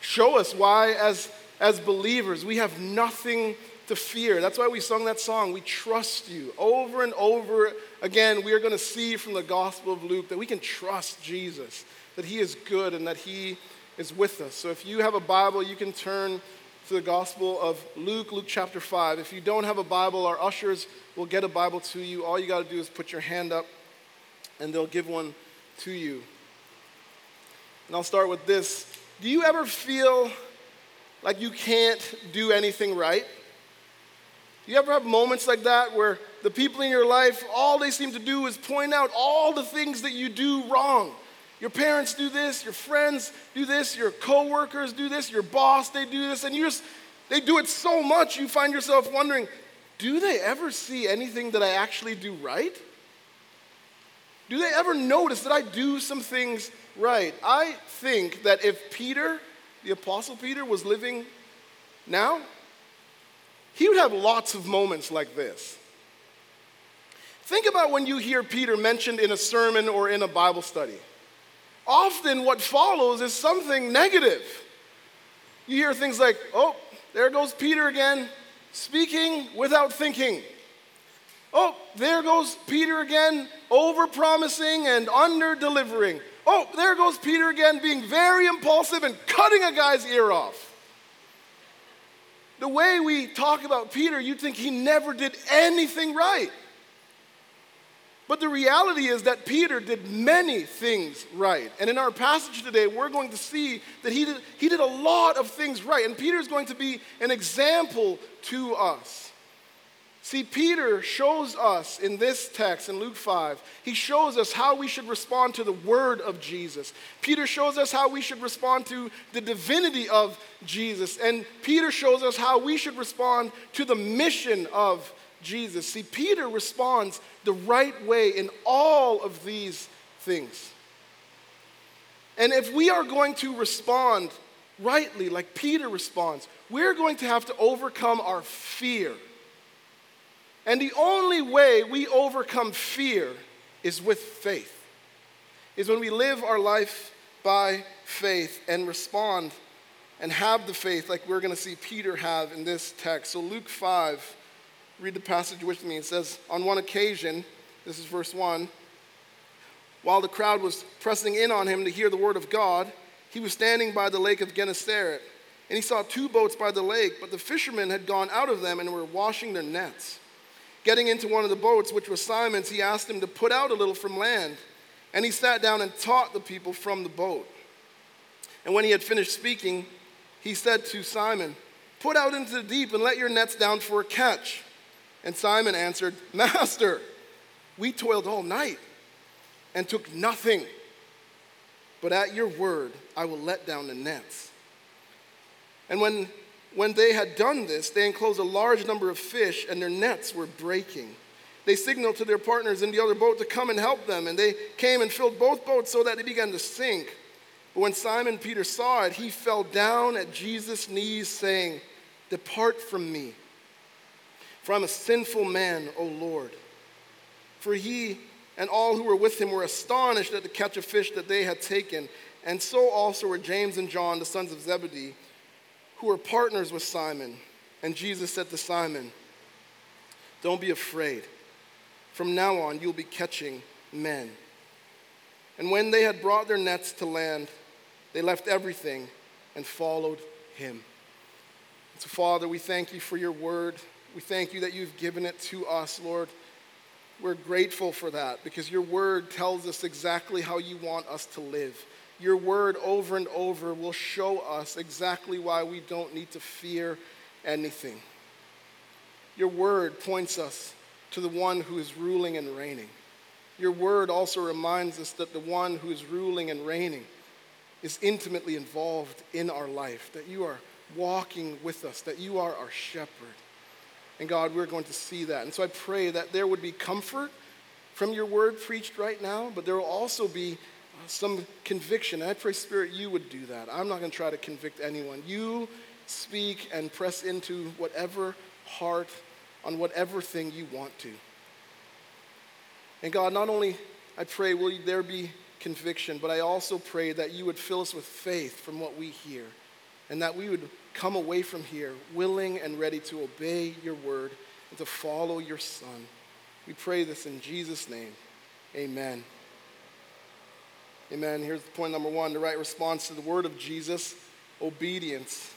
show us why, as, as believers, we have nothing to fear. That's why we sung that song, We Trust You. Over and over again, we are going to see from the Gospel of Luke that we can trust Jesus, that He is good and that He is with us. So if you have a Bible, you can turn to the Gospel of Luke, Luke chapter 5. If you don't have a Bible, our ushers will get a Bible to you. All you got to do is put your hand up and they'll give one to you. And I'll start with this. Do you ever feel like you can't do anything right? Do you ever have moments like that where the people in your life, all they seem to do is point out all the things that you do wrong? Your parents do this, your friends do this, your coworkers do this, your boss, they do this, and you just, they do it so much you find yourself wondering, do they ever see anything that I actually do right? Do they ever notice that I do some things right? I think that if Peter, the Apostle Peter, was living now, he would have lots of moments like this. Think about when you hear Peter mentioned in a sermon or in a Bible study. Often, what follows is something negative. You hear things like, oh, there goes Peter again, speaking without thinking. Oh, there goes Peter again, over promising and under delivering. Oh, there goes Peter again, being very impulsive and cutting a guy's ear off. The way we talk about Peter, you'd think he never did anything right. But the reality is that Peter did many things right. And in our passage today, we're going to see that he did, he did a lot of things right. And Peter is going to be an example to us. See, Peter shows us in this text in Luke 5, he shows us how we should respond to the word of Jesus. Peter shows us how we should respond to the divinity of Jesus. And Peter shows us how we should respond to the mission of Jesus. See, Peter responds the right way in all of these things. And if we are going to respond rightly, like Peter responds, we're going to have to overcome our fear. And the only way we overcome fear is with faith, is when we live our life by faith and respond and have the faith like we're going to see Peter have in this text. So, Luke 5, read the passage with me. It says, On one occasion, this is verse 1, while the crowd was pressing in on him to hear the word of God, he was standing by the lake of Gennesaret. And he saw two boats by the lake, but the fishermen had gone out of them and were washing their nets. Getting into one of the boats, which was Simon's, he asked him to put out a little from land. And he sat down and taught the people from the boat. And when he had finished speaking, he said to Simon, Put out into the deep and let your nets down for a catch. And Simon answered, Master, we toiled all night and took nothing. But at your word, I will let down the nets. And when when they had done this, they enclosed a large number of fish, and their nets were breaking. They signaled to their partners in the other boat to come and help them, and they came and filled both boats so that they began to sink. But when Simon Peter saw it, he fell down at Jesus' knees, saying, Depart from me, for I'm a sinful man, O Lord. For he and all who were with him were astonished at the catch of fish that they had taken, and so also were James and John, the sons of Zebedee who were partners with Simon. And Jesus said to Simon, Don't be afraid. From now on, you'll be catching men. And when they had brought their nets to land, they left everything and followed him. So, Father, we thank you for your word. We thank you that you've given it to us, Lord. We're grateful for that because your word tells us exactly how you want us to live your word over and over will show us exactly why we don't need to fear anything. Your word points us to the one who is ruling and reigning. Your word also reminds us that the one who is ruling and reigning is intimately involved in our life, that you are walking with us, that you are our shepherd. And God, we're going to see that. And so I pray that there would be comfort from your word preached right now, but there will also be some conviction. And I pray, Spirit, you would do that. I'm not going to try to convict anyone. You speak and press into whatever heart, on whatever thing you want to. And God, not only I pray will there be conviction, but I also pray that you would fill us with faith from what we hear and that we would come away from here willing and ready to obey your word and to follow your son. We pray this in Jesus' name. Amen. Amen. Here's point number one the right response to the word of Jesus obedience.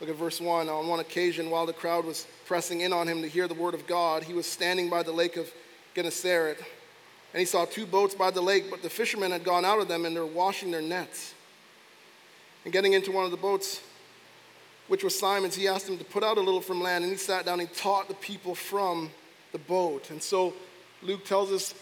Look at verse 1. On one occasion, while the crowd was pressing in on him to hear the word of God, he was standing by the lake of Gennesaret. And he saw two boats by the lake, but the fishermen had gone out of them and they were washing their nets. And getting into one of the boats, which was Simon's, he asked him to put out a little from land. And he sat down and he taught the people from the boat. And so Luke tells us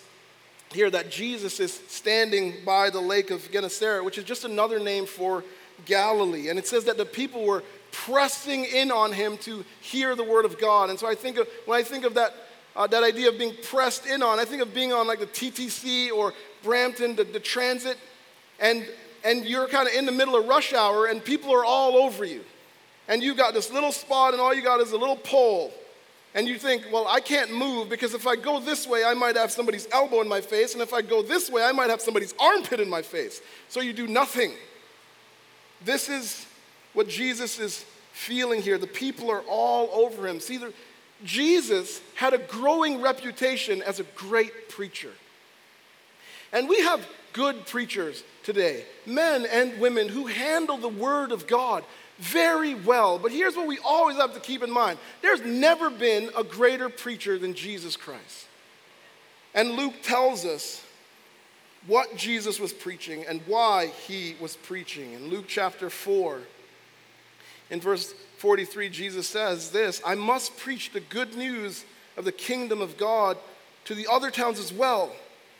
here that Jesus is standing by the lake of Gennesaret, which is just another name for Galilee. And it says that the people were pressing in on him to hear the word of God. And so I think of, when I think of that, uh, that idea of being pressed in on, I think of being on like the TTC or Brampton, the, the transit, and, and you're kind of in the middle of rush hour and people are all over you. And you've got this little spot and all you got is a little pole. And you think, well, I can't move because if I go this way, I might have somebody's elbow in my face. And if I go this way, I might have somebody's armpit in my face. So you do nothing. This is what Jesus is feeling here. The people are all over him. See, Jesus had a growing reputation as a great preacher. And we have good preachers today, men and women who handle the Word of God very well. But here's what we always have to keep in mind there's never been a greater preacher than Jesus Christ. And Luke tells us what Jesus was preaching and why he was preaching. In Luke chapter 4, in verse 43, Jesus says this I must preach the good news of the kingdom of God to the other towns as well,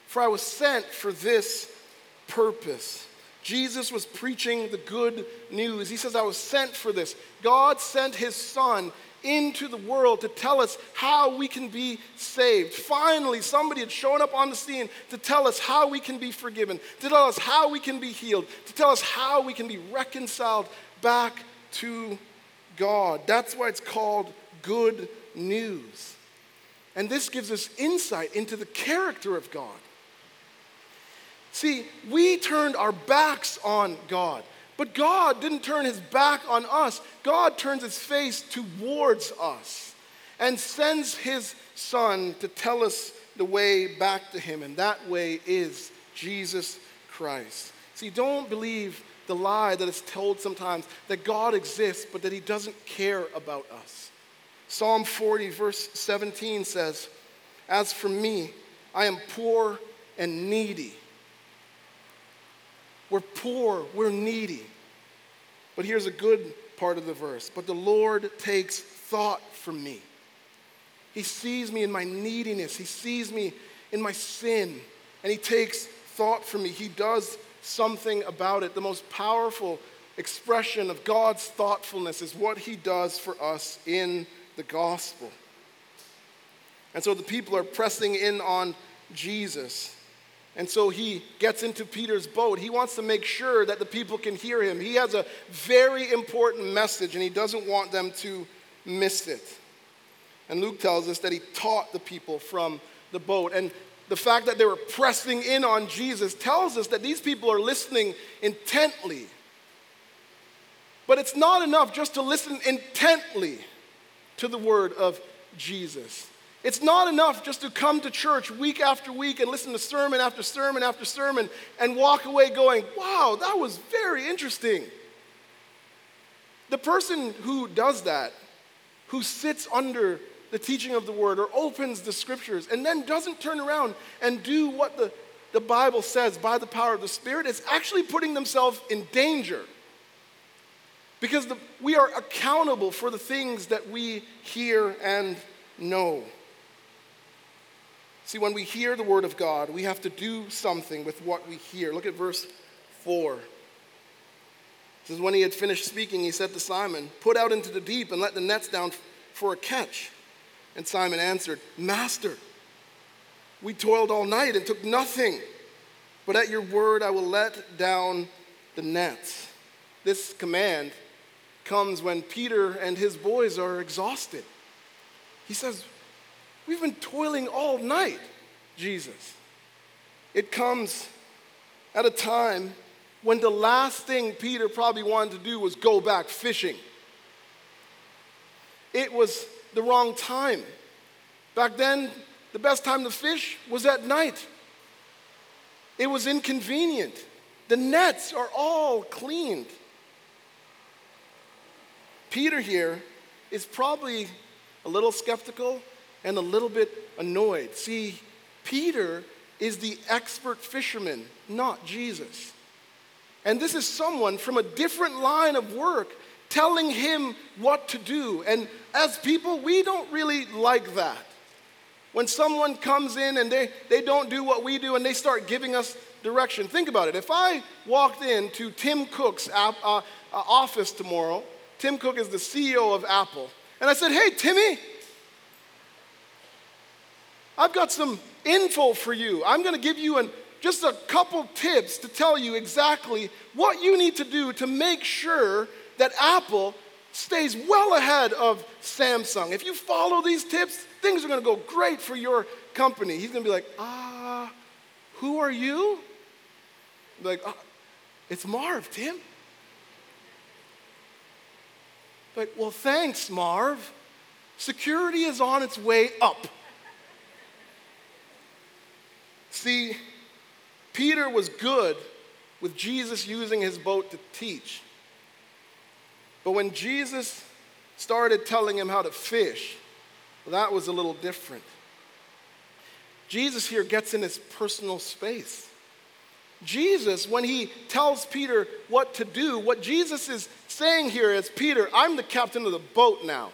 for I was sent for this purpose. Jesus was preaching the good news. He says, I was sent for this. God sent his son into the world to tell us how we can be saved. Finally, somebody had shown up on the scene to tell us how we can be forgiven, to tell us how we can be healed, to tell us how we can be reconciled back to God. That's why it's called good news. And this gives us insight into the character of God. See, we turned our backs on God, but God didn't turn his back on us. God turns his face towards us and sends his son to tell us the way back to him, and that way is Jesus Christ. See, don't believe the lie that is told sometimes that God exists, but that he doesn't care about us. Psalm 40, verse 17 says, As for me, I am poor and needy. We're poor, we're needy. But here's a good part of the verse. But the Lord takes thought for me. He sees me in my neediness, He sees me in my sin, and He takes thought for me. He does something about it. The most powerful expression of God's thoughtfulness is what He does for us in the gospel. And so the people are pressing in on Jesus. And so he gets into Peter's boat. He wants to make sure that the people can hear him. He has a very important message and he doesn't want them to miss it. And Luke tells us that he taught the people from the boat. And the fact that they were pressing in on Jesus tells us that these people are listening intently. But it's not enough just to listen intently to the word of Jesus. It's not enough just to come to church week after week and listen to sermon after sermon after sermon and walk away going, wow, that was very interesting. The person who does that, who sits under the teaching of the word or opens the scriptures and then doesn't turn around and do what the, the Bible says by the power of the Spirit, is actually putting themselves in danger. Because the, we are accountable for the things that we hear and know. See, when we hear the word of God, we have to do something with what we hear. Look at verse 4. says, When he had finished speaking, he said to Simon, Put out into the deep and let the nets down for a catch. And Simon answered, Master, we toiled all night and took nothing, but at your word I will let down the nets. This command comes when Peter and his boys are exhausted. He says, We've been toiling all night, Jesus. It comes at a time when the last thing Peter probably wanted to do was go back fishing. It was the wrong time. Back then, the best time to fish was at night. It was inconvenient. The nets are all cleaned. Peter here is probably a little skeptical and a little bit annoyed. See, Peter is the expert fisherman, not Jesus. And this is someone from a different line of work telling him what to do. And as people, we don't really like that. When someone comes in and they, they don't do what we do and they start giving us direction, think about it. If I walked into Tim Cook's uh, uh, office tomorrow, Tim Cook is the CEO of Apple, and I said, Hey, Timmy, I've got some info for you. I'm going to give you an, just a couple tips to tell you exactly what you need to do to make sure that Apple stays well ahead of Samsung. If you follow these tips, things are going to go great for your company. He's going to be like, ah, uh, who are you? Like, uh, it's Marv, Tim. Like, well, thanks, Marv. Security is on its way up. See, Peter was good with Jesus using his boat to teach. But when Jesus started telling him how to fish, that was a little different. Jesus here gets in his personal space. Jesus, when he tells Peter what to do, what Jesus is saying here is Peter, I'm the captain of the boat now.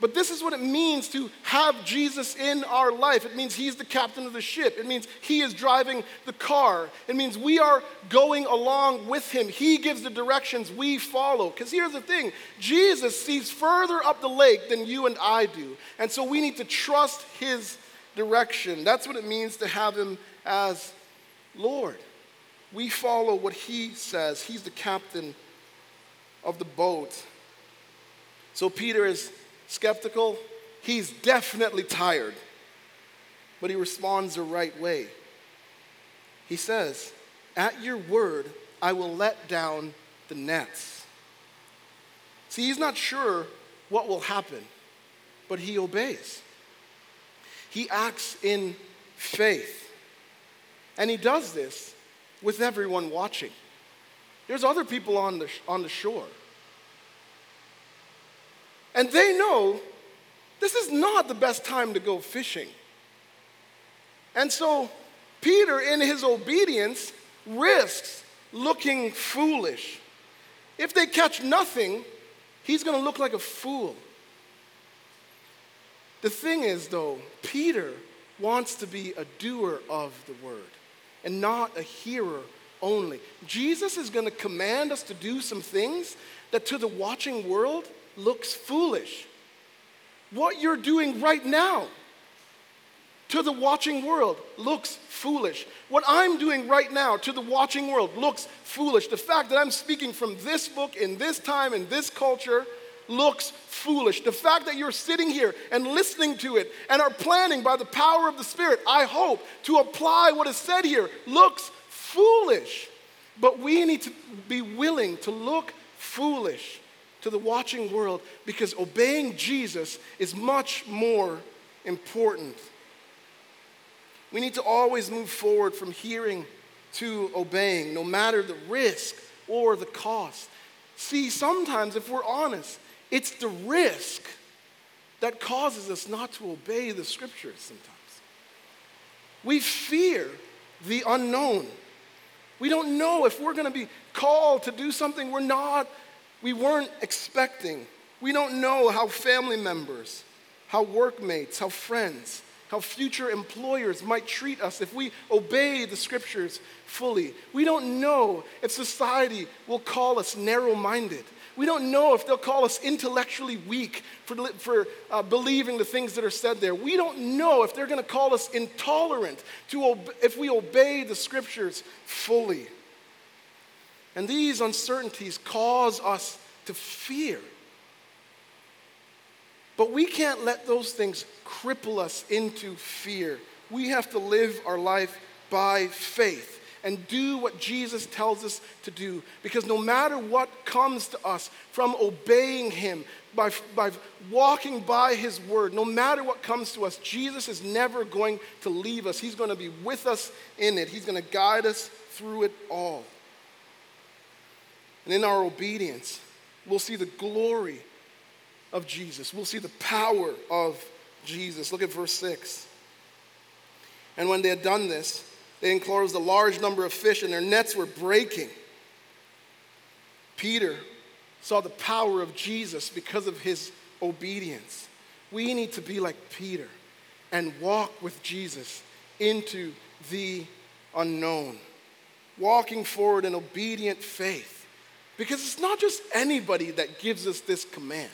But this is what it means to have Jesus in our life. It means He's the captain of the ship. It means He is driving the car. It means we are going along with Him. He gives the directions, we follow. Because here's the thing Jesus sees further up the lake than you and I do. And so we need to trust His direction. That's what it means to have Him as Lord. We follow what He says, He's the captain of the boat. So Peter is skeptical, he's definitely tired. But he responds the right way. He says, At your word, I will let down the nets. See, he's not sure what will happen, but he obeys. He acts in faith. And he does this with everyone watching. There's other people on the, on the shore. And they know this is not the best time to go fishing. And so Peter, in his obedience, risks looking foolish. If they catch nothing, he's going to look like a fool. The thing is, though, Peter wants to be a doer of the word and not a hearer only. Jesus is going to command us to do some things that to the watching world looks foolish. What you're doing right now to the watching world looks foolish. What I'm doing right now to the watching world looks foolish. The fact that I'm speaking from this book in this time in this culture looks foolish. The fact that you're sitting here and listening to it and are planning by the power of the Spirit, I hope, to apply what is said here looks foolish. But we need to be willing to look foolish to the watching world because obeying Jesus is much more important. We need to always move forward from hearing to obeying, no matter the risk or the cost. See, sometimes, if we're honest, it's the risk that causes us not to obey the scriptures sometimes. We fear the unknown. We don't know if we're going to be called to do something we're not we weren't expecting. We don't know how family members, how workmates, how friends how future employers might treat us if we obey the scriptures fully. We don't know if society will call us narrow minded. We don't know if they'll call us intellectually weak for, for uh, believing the things that are said there. We don't know if they're going to call us intolerant to ob- if we obey the scriptures fully. And these uncertainties cause us to fear. But we can't let those things cripple us into fear. We have to live our life by faith and do what Jesus tells us to do. Because no matter what comes to us from obeying Him, by, by walking by His word, no matter what comes to us, Jesus is never going to leave us. He's going to be with us in it, He's going to guide us through it all. And in our obedience, we'll see the glory of Jesus. We'll see the power of Jesus. Look at verse 6. And when they had done this, they enclosed a large number of fish, and their nets were breaking. Peter saw the power of Jesus because of his obedience. We need to be like Peter and walk with Jesus into the unknown, walking forward in obedient faith. Because it's not just anybody that gives us this command.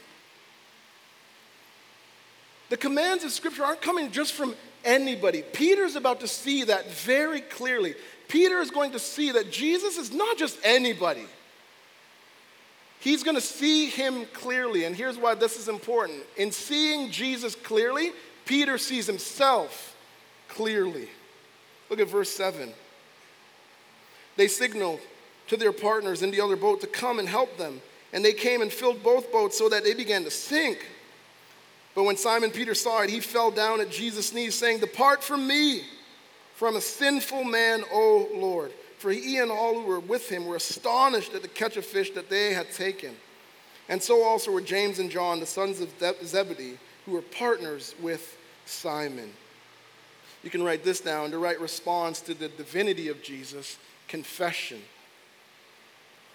The commands of Scripture aren't coming just from anybody. Peter's about to see that very clearly. Peter is going to see that Jesus is not just anybody. He's going to see him clearly. And here's why this is important. In seeing Jesus clearly, Peter sees himself clearly. Look at verse 7. They signaled to their partners in the other boat to come and help them. And they came and filled both boats so that they began to sink. But when Simon Peter saw it, he fell down at Jesus' knees, saying, Depart from me, from a sinful man, O Lord. For he and all who were with him were astonished at the catch of fish that they had taken. And so also were James and John, the sons of Zebedee, who were partners with Simon. You can write this down the right response to the divinity of Jesus confession.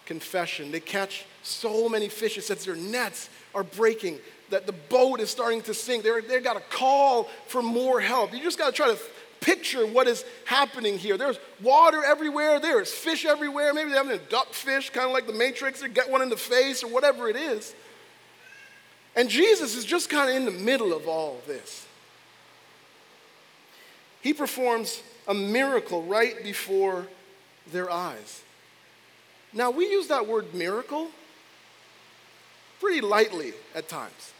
Confession. They catch so many fish, it says their nets are breaking that the boat is starting to sink. They're, they've got to call for more help. You just got to try to picture what is happening here. There's water everywhere, there's fish everywhere. Maybe they're having a duck fish, kind of like the Matrix, or get one in the face, or whatever it is. And Jesus is just kind of in the middle of all of this. He performs a miracle right before their eyes. Now, we use that word miracle pretty lightly at times.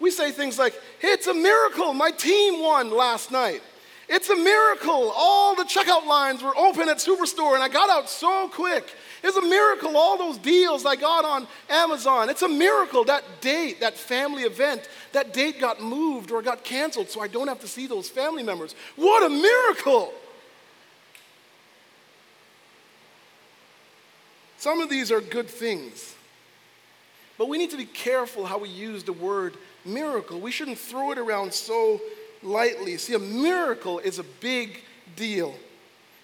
We say things like, It's a miracle, my team won last night. It's a miracle, all the checkout lines were open at Superstore and I got out so quick. It's a miracle, all those deals I got on Amazon. It's a miracle, that date, that family event, that date got moved or got canceled so I don't have to see those family members. What a miracle! Some of these are good things, but we need to be careful how we use the word miracle. We shouldn't throw it around so lightly. See, a miracle is a big deal.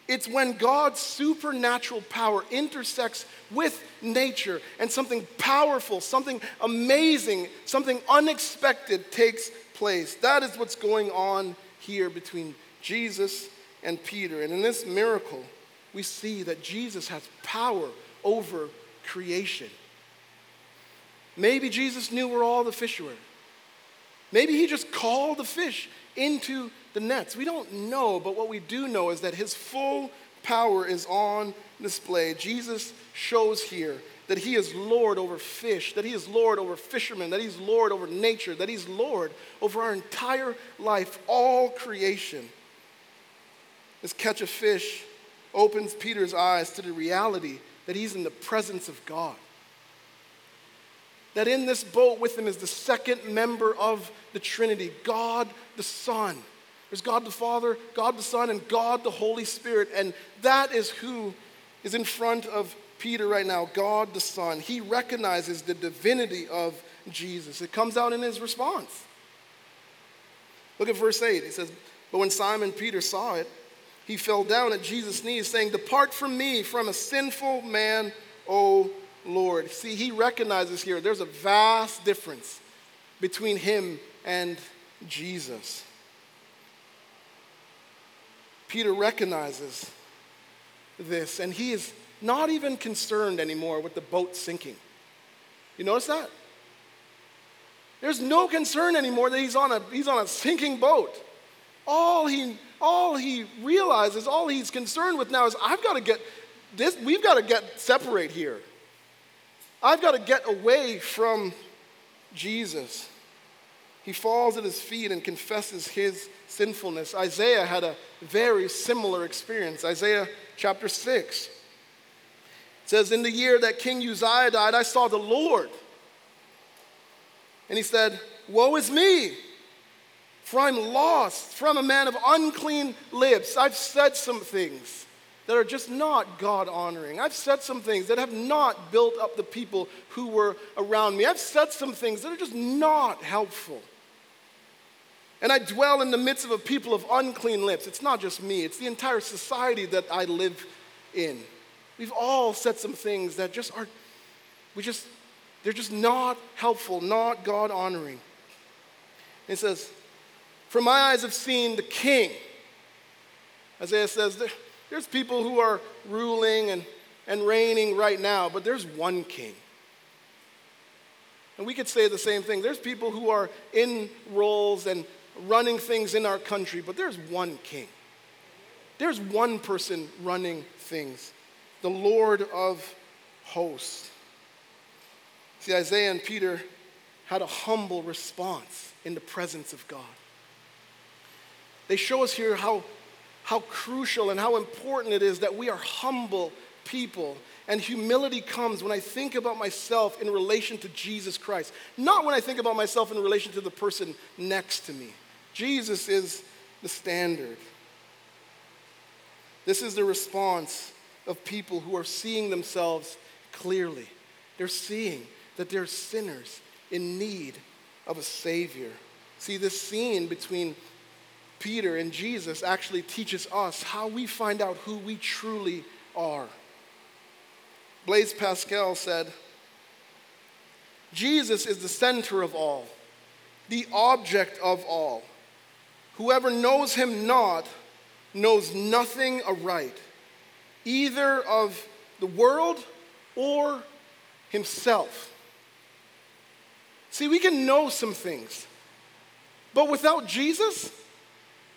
It's when God's supernatural power intersects with nature and something powerful, something amazing, something unexpected takes place. That is what's going on here between Jesus and Peter. And in this miracle, we see that Jesus has power over creation. Maybe Jesus knew where all the fish were. Maybe he just called the fish into the nets. We don't know, but what we do know is that his full power is on display. Jesus shows here that he is Lord over fish, that he is Lord over fishermen, that he's Lord over nature, that he's Lord over our entire life, all creation. This catch of fish opens Peter's eyes to the reality that he's in the presence of God that in this boat with him is the second member of the Trinity God the Son. There's God the Father, God the Son, and God the Holy Spirit. And that is who is in front of Peter right now God the Son. He recognizes the divinity of Jesus. It comes out in his response. Look at verse 8. He says, But when Simon Peter saw it, he fell down at Jesus' knees, saying, Depart from me, from a sinful man, O Lord. See, he recognizes here there's a vast difference between him and Jesus. Peter recognizes this, and he is not even concerned anymore with the boat sinking. You notice that? There's no concern anymore that he's on a, he's on a sinking boat. All he, all he realizes, all he's concerned with now is I've got to get this, we've got to get separate here. I've got to get away from Jesus. He falls at his feet and confesses his sinfulness. Isaiah had a very similar experience. Isaiah chapter 6 says, In the year that King Uzziah died, I saw the Lord. And he said, Woe is me, for I'm lost, from a man of unclean lips. I've said some things that are just not God honoring. I've said some things that have not built up the people who were around me. I've said some things that are just not helpful. And I dwell in the midst of a people of unclean lips. It's not just me, it's the entire society that I live in. We've all said some things that just are, we just, they're just not helpful, not God honoring. It says, For my eyes have seen the king. Isaiah says, there's people who are ruling and, and reigning right now, but there's one king. And we could say the same thing. There's people who are in roles and running things in our country, but there's one king. There's one person running things the Lord of hosts. See, Isaiah and Peter had a humble response in the presence of God. They show us here how how crucial and how important it is that we are humble people. And humility comes when I think about myself in relation to Jesus Christ, not when I think about myself in relation to the person next to me. Jesus is the standard. This is the response of people who are seeing themselves clearly. They're seeing that they're sinners in need of a Savior. See, this scene between Peter and Jesus actually teaches us how we find out who we truly are. Blaise Pascal said, Jesus is the center of all, the object of all. Whoever knows him not knows nothing aright, either of the world or himself. See, we can know some things, but without Jesus,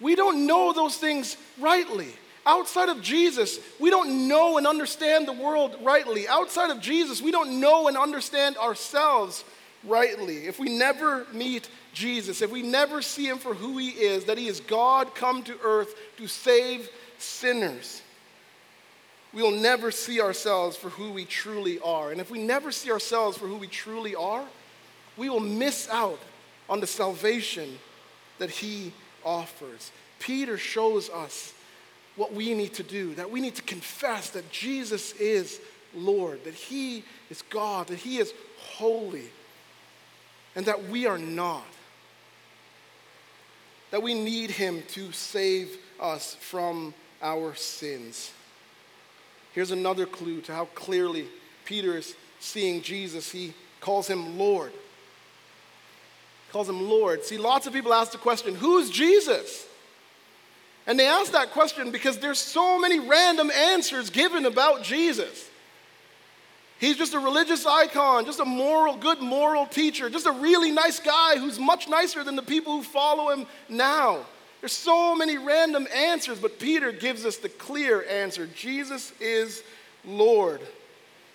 we don't know those things rightly. Outside of Jesus, we don't know and understand the world rightly. Outside of Jesus, we don't know and understand ourselves rightly. If we never meet Jesus, if we never see him for who he is, that he is God come to earth to save sinners, we'll never see ourselves for who we truly are. And if we never see ourselves for who we truly are, we will miss out on the salvation that he offers. Peter shows us what we need to do, that we need to confess that Jesus is Lord, that He is God, that He is holy, and that we are not. That we need Him to save us from our sins. Here's another clue to how clearly Peter is seeing Jesus. He calls him Lord calls him Lord. See, lots of people ask the question, who's Jesus? And they ask that question because there's so many random answers given about Jesus. He's just a religious icon, just a moral, good moral teacher, just a really nice guy who's much nicer than the people who follow him now. There's so many random answers, but Peter gives us the clear answer Jesus is Lord.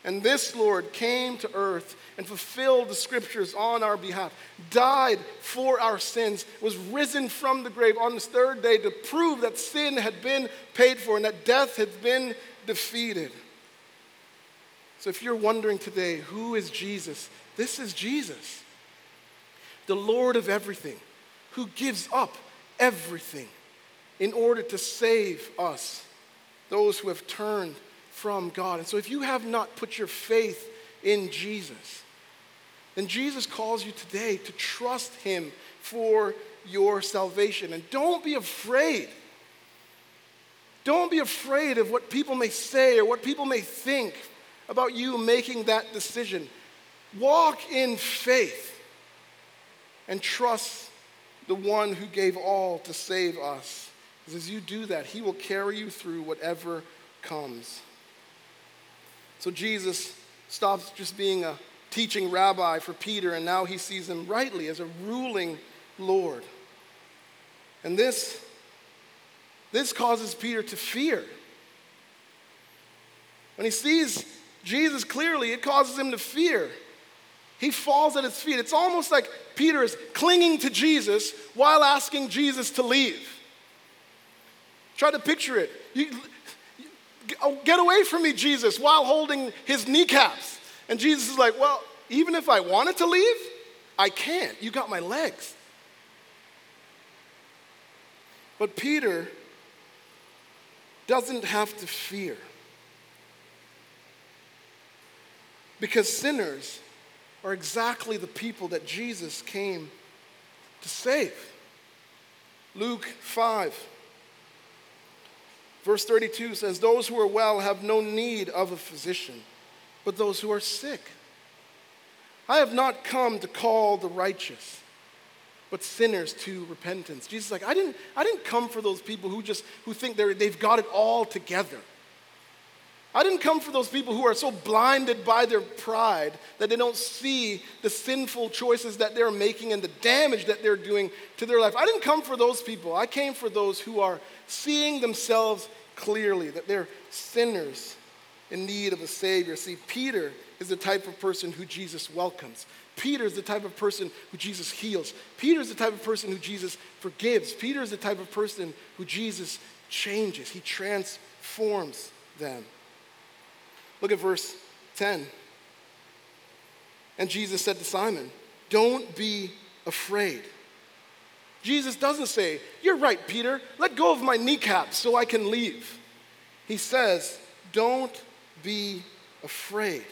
And this Lord came to earth and fulfilled the scriptures on our behalf, died for our sins, was risen from the grave on this third day to prove that sin had been paid for and that death had been defeated. So if you're wondering today, who is Jesus? This is Jesus, the Lord of everything, who gives up everything in order to save us, those who have turned from God. And so if you have not put your faith in Jesus, then Jesus calls you today to trust Him for your salvation. And don't be afraid. Don't be afraid of what people may say or what people may think about you making that decision. Walk in faith and trust the one who gave all to save us, as you do that, He will carry you through whatever comes. So Jesus stops just being a teaching rabbi for Peter, and now he sees him rightly as a ruling Lord. And this, this causes Peter to fear. When he sees Jesus clearly, it causes him to fear. He falls at his feet. It's almost like Peter is clinging to Jesus while asking Jesus to leave. Try to picture it. You, oh, get away from me, Jesus, while holding his kneecaps. And Jesus is like, Well, even if I wanted to leave, I can't. You got my legs. But Peter doesn't have to fear. Because sinners are exactly the people that Jesus came to save. Luke 5, verse 32 says, Those who are well have no need of a physician, but those who are sick. I have not come to call the righteous, but sinners to repentance. Jesus is like, I didn't, I didn't come for those people who just who think they're, they've got it all together. I didn't come for those people who are so blinded by their pride that they don't see the sinful choices that they're making and the damage that they're doing to their life. I didn't come for those people. I came for those who are seeing themselves clearly, that they're sinners in need of a Savior. See, Peter is the type of person who Jesus welcomes. Peter is the type of person who Jesus heals. Peter is the type of person who Jesus forgives. Peter is the type of person who Jesus changes. He transforms them. Look at verse 10. And Jesus said to Simon, Don't be afraid. Jesus doesn't say, You're right, Peter, let go of my kneecaps so I can leave. He says, Don't be afraid.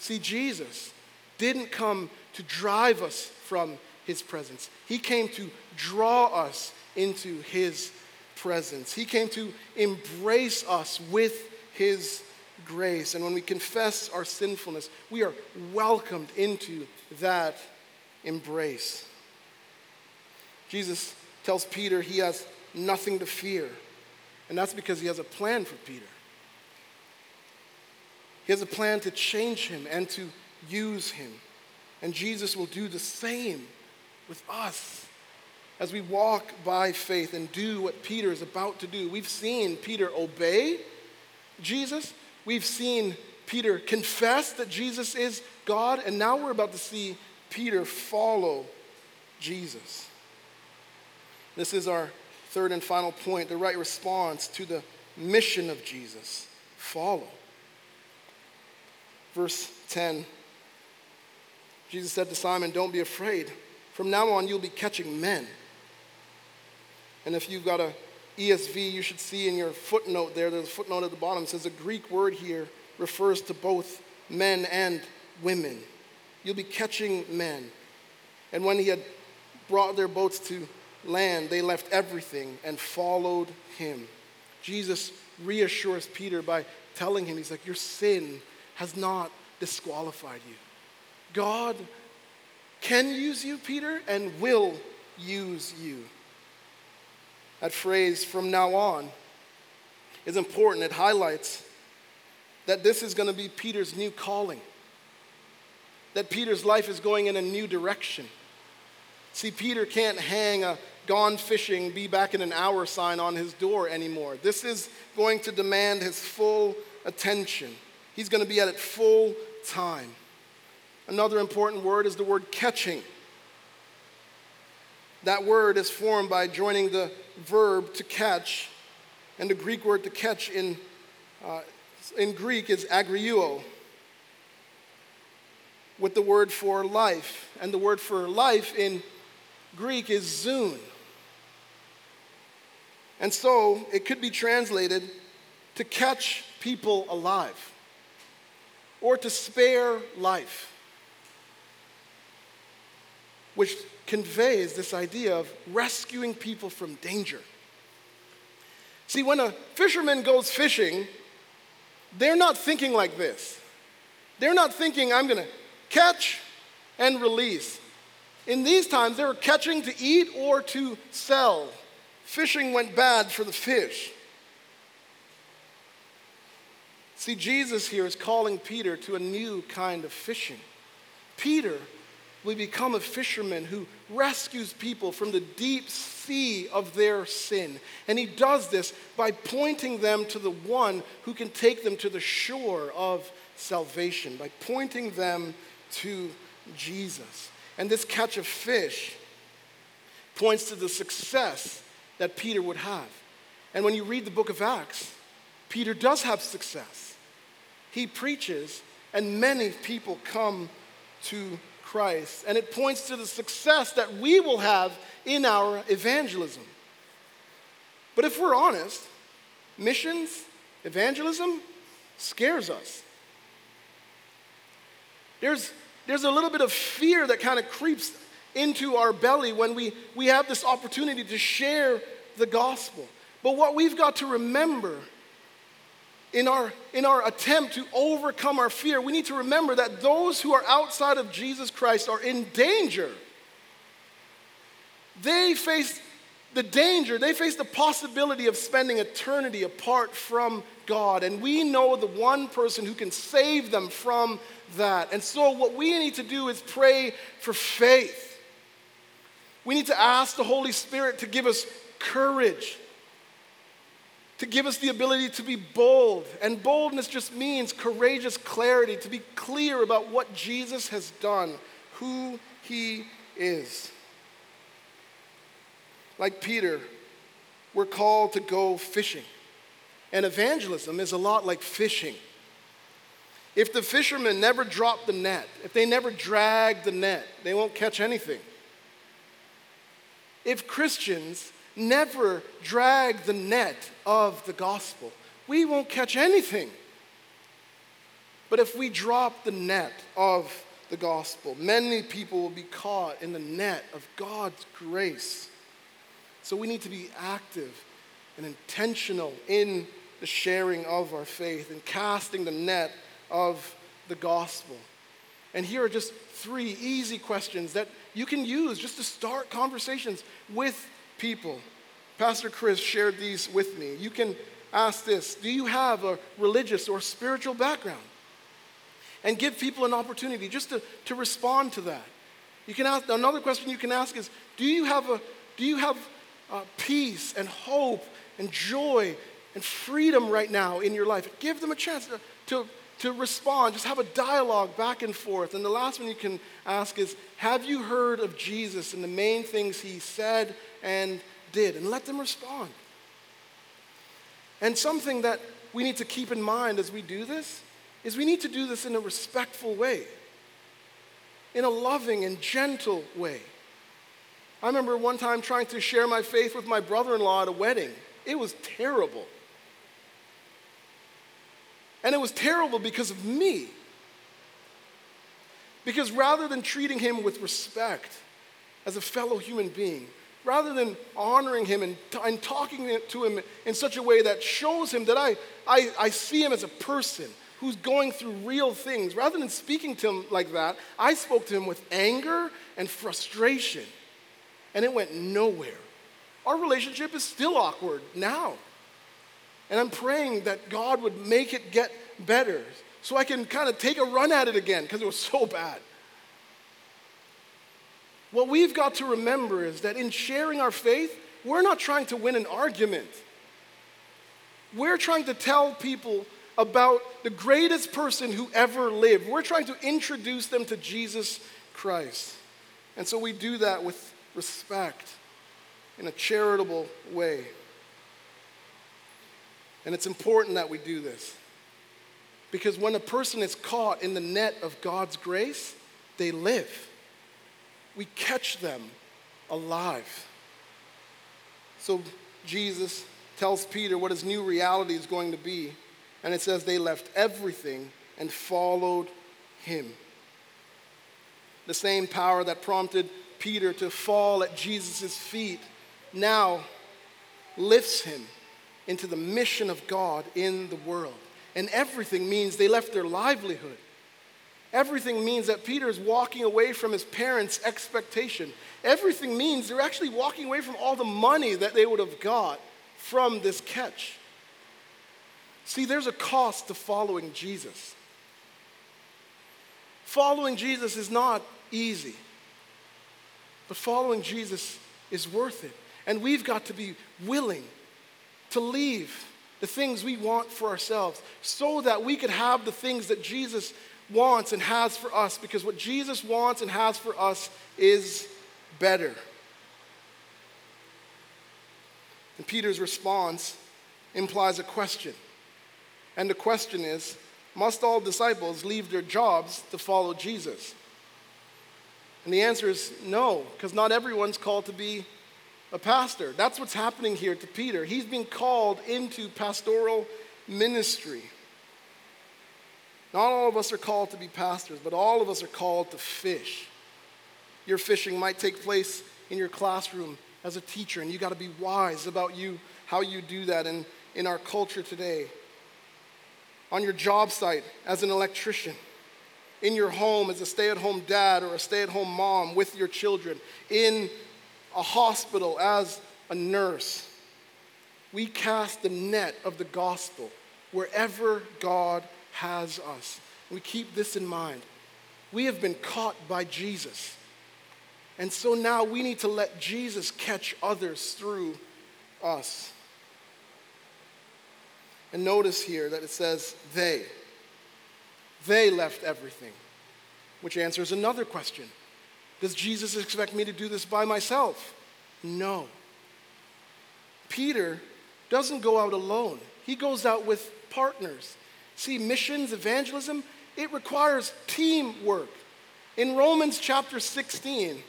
See, Jesus didn't come to drive us from his presence, he came to draw us into his presence. He came to embrace us with his grace. And when we confess our sinfulness, we are welcomed into that embrace. Jesus tells Peter he has nothing to fear, and that's because he has a plan for Peter. He has a plan to change him and to use him. And Jesus will do the same with us as we walk by faith and do what Peter is about to do. We've seen Peter obey Jesus, We've seen Peter confess that Jesus is God, and now we're about to see Peter follow Jesus. This is our third and final point the right response to the mission of Jesus follow. Verse 10 Jesus said to Simon, Don't be afraid. From now on, you'll be catching men. And if you've got a ESV, you should see in your footnote there, there's a footnote at the bottom, says a Greek word here refers to both men and women. You'll be catching men. And when he had brought their boats to land, they left everything and followed him. Jesus reassures Peter by telling him, He's like, Your sin has not disqualified you. God can use you, Peter, and will use you that phrase from now on is important. It highlights that this is going to be Peter's new calling, that Peter's life is going in a new direction. See, Peter can't hang a gone fishing, be back in an hour sign on his door anymore. This is going to demand his full attention. He's going to be at it full time. Another important word is the word catching. That word is formed by joining the verb to catch, and the Greek word to catch in, uh, in Greek is agriuo, with the word for life. And the word for life in Greek is zoon. And so it could be translated to catch people alive or to spare life, which conveys this idea of rescuing people from danger. See, when a fisherman goes fishing, they're not thinking like this. They're not thinking, I'm going to catch and release. In these times, they were catching to eat or to sell fishing went bad for the fish. See, Jesus here is calling Peter to a new kind of fishing. Peter will become a fisherman who rescues people from the deep sea of their sin. And he does this by pointing them to the one who can take them to the shore of salvation, by pointing them to Jesus. And this catch of fish points to the success that Peter would have. And when you read the book of Acts, Peter does have success he preaches, and many people come to Christ. And it points to the success that we will have in our evangelism. But if we're honest, missions, evangelism scares us. There's, there's a little bit of fear that kind of creeps into our belly when we, we have this opportunity to share the gospel. But what we've got to remember in our, in our attempt to overcome our fear, we need to remember that those who are outside of Jesus Christ are in danger. They face the danger, they face the possibility of spending eternity apart from God. And we know the one person who can save them from that. And so, what we need to do is pray for faith. We need to ask the Holy Spirit to give us courage to give us the ability to be bold. And boldness just means courageous clarity, to be clear about what Jesus has done, who he is. Like Peter, we're called to go fishing. And evangelism is a lot like fishing. If the fishermen never drop the net, if they never drag the net, they won't catch anything. If Christians never drag the net of the gospel, we won't catch anything. But if we drop the net of the gospel, many people will be caught in the net of God's grace. So we need to be active and intentional in the sharing of our faith and casting the net of the gospel. And here are just three easy questions that you can use just to start conversations with people. Pastor Chris shared these with me. You can ask this Do you have a religious or spiritual background? And give people an opportunity just to, to respond to that. You can ask another question you can ask is Do you have, a, do you have uh, peace and hope and joy and freedom right now in your life? Give them a chance to, to, to respond. Just have a dialogue back and forth. And the last one you can ask is Have you heard of Jesus and the main things he said and did? And let them respond. And something that we need to keep in mind as we do this is we need to do this in a respectful way, in a loving and gentle way. I remember one time trying to share my faith with my brother in law at a wedding. It was terrible. And it was terrible because of me. Because rather than treating him with respect as a fellow human being, rather than honoring him and, and talking to him in such a way that shows him that I, I, I see him as a person who's going through real things, rather than speaking to him like that, I spoke to him with anger and frustration. And it went nowhere. Our relationship is still awkward now. And I'm praying that God would make it get better so I can kind of take a run at it again because it was so bad. What we've got to remember is that in sharing our faith, we're not trying to win an argument. We're trying to tell people about the greatest person who ever lived. We're trying to introduce them to Jesus Christ. And so we do that with respect in a charitable way. And it's important that we do this. Because when a person is caught in the net of God's grace, they live. We catch them alive. So Jesus tells Peter what his new reality is going to be. And it says they left everything and followed him. The same power that prompted Peter to fall at Jesus' feet now lifts him into the mission of God in the world. And everything means they left their livelihood. Everything means that Peter is walking away from his parents' expectation. Everything means they're actually walking away from all the money that they would have got from this catch. See, there's a cost to following Jesus. Following Jesus is not easy, but following Jesus is worth it. And we've got to be willing to leave the things we want for ourselves so that we could have the things that Jesus wants and has for us because what Jesus wants and has for us is better. And Peter's response implies a question. And the question is Must all disciples leave their jobs to follow Jesus? And the answer is no, because not everyone's called to be a pastor. That's what's happening here to Peter. He's being called into pastoral ministry. Not all of us are called to be pastors, but all of us are called to fish. Your fishing might take place in your classroom as a teacher, and you got to be wise about you how you do that in, in our culture today. On your job site as an electrician, in your home as a stay-at-home dad or a stay-at-home mom with your children, in a hospital as a nurse. We cast the net of the gospel wherever God has us. We keep this in mind. We have been caught by Jesus. And so now we need to let Jesus catch others through us. And notice here that it says they. They left everything, which answers another question Does Jesus expect me to do this by myself? No. Peter doesn't go out alone, he goes out with partners. See, missions, evangelism, it requires teamwork. In Romans chapter 16,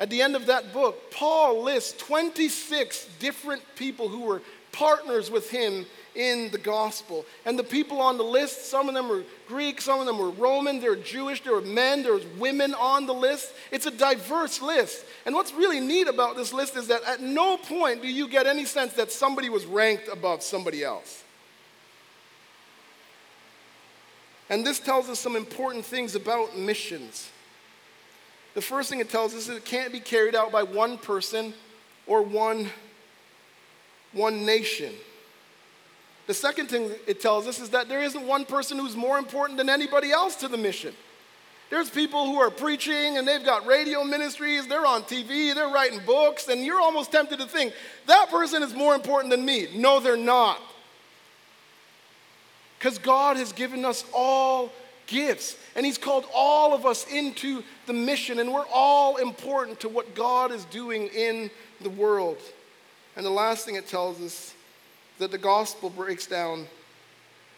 at the end of that book, Paul lists 26 different people who were partners with him in the gospel. And the people on the list, some of them were Greek, some of them were Roman, there were Jewish, there were men, there was women on the list. It's a diverse list. And what's really neat about this list is that at no point do you get any sense that somebody was ranked above somebody else. And this tells us some important things about missions. The first thing it tells us is it can't be carried out by one person or one, one nation. The second thing it tells us is that there isn't one person who's more important than anybody else to the mission. There's people who are preaching and they've got radio ministries, they're on TV, they're writing books, and you're almost tempted to think, that person is more important than me. No, they're not. Because God has given us all gifts, and He's called all of us into the mission, and we're all important to what God is doing in the world. And the last thing it tells us that the gospel breaks down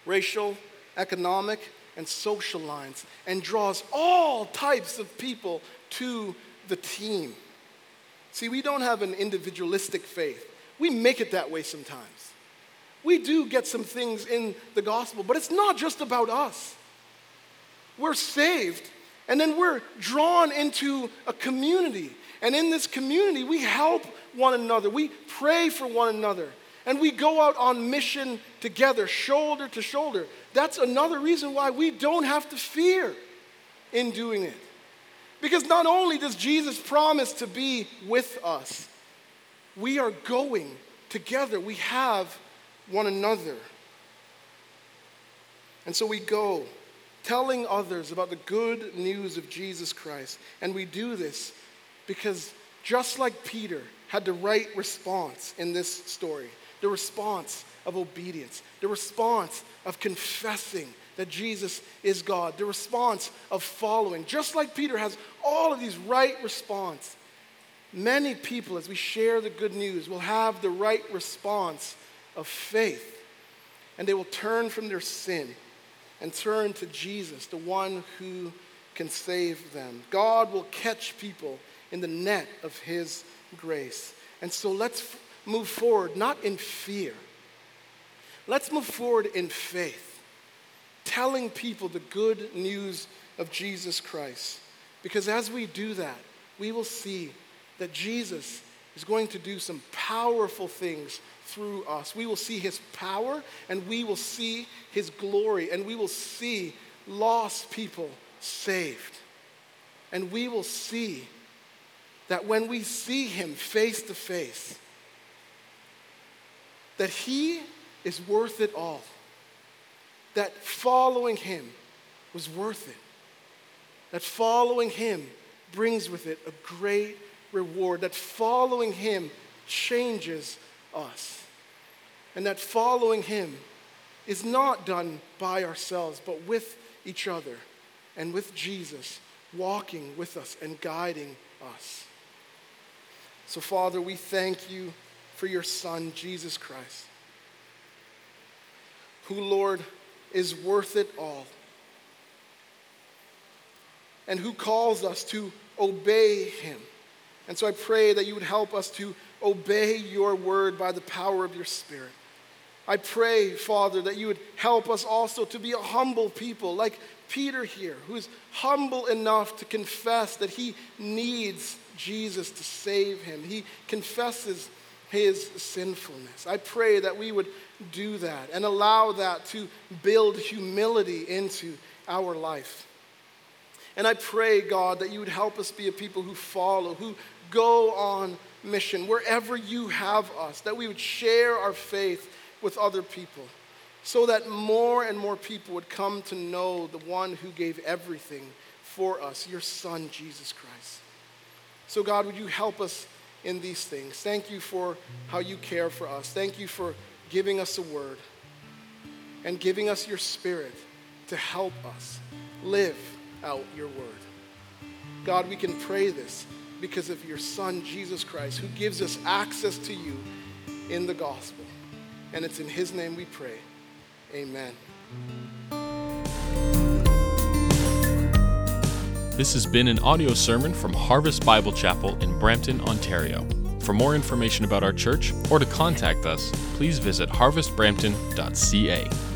racial, economic, and social lines and draws all types of people to the team. See, we don't have an individualistic faith. We make it that way sometimes we do get some things in the gospel, but it's not just about us. We're saved, and then we're drawn into a community. And in this community, we help one another, we pray for one another, and we go out on mission together, shoulder to shoulder. That's another reason why we don't have to fear in doing it. Because not only does Jesus promise to be with us, we are going together. We have one another. And so we go telling others about the good news of Jesus Christ. And we do this because just like Peter had the right response in this story, the response of obedience, the response of confessing that Jesus is God, the response of following, just like Peter has all of these right response. Many people, as we share the good news, will have the right response of faith. And they will turn from their sin and turn to Jesus, the one who can save them. God will catch people in the net of His grace. And so let's move forward, not in fear. Let's move forward in faith, telling people the good news of Jesus Christ. Because as we do that, we will see that Jesus is going to do some powerful things through us. We will see his power and we will see his glory and we will see lost people saved. And we will see that when we see him face to face, that he is worth it all. That following him was worth it. That following him brings with it a great reward. That following him changes us. And that following him is not done by ourselves, but with each other and with Jesus walking with us and guiding us. So, Father, we thank you for your Son, Jesus Christ, who, Lord, is worth it all, and who calls us to obey him. And so I pray that you would help us to obey your word by the power of your Spirit. I pray, Father, that you would help us also to be a humble people, like Peter here, who is humble enough to confess that he needs Jesus to save him. He confesses his sinfulness. I pray that we would do that and allow that to build humility into our life. And I pray, God, that you would help us be a people who follow, who go on mission wherever you have us, that we would share our faith with other people so that more and more people would come to know the one who gave everything for us, your Son, Jesus Christ. So, God, would you help us in these things? Thank you for how you care for us. Thank you for giving us a word and giving us your spirit to help us live out your word. God, we can pray this because of your Son, Jesus Christ, who gives us access to you in the gospel. And it's in his name we pray. Amen. This has been an audio sermon from Harvest Bible Chapel in Brampton, Ontario. For more information about our church or to contact us, please visit harvestbrampton.ca.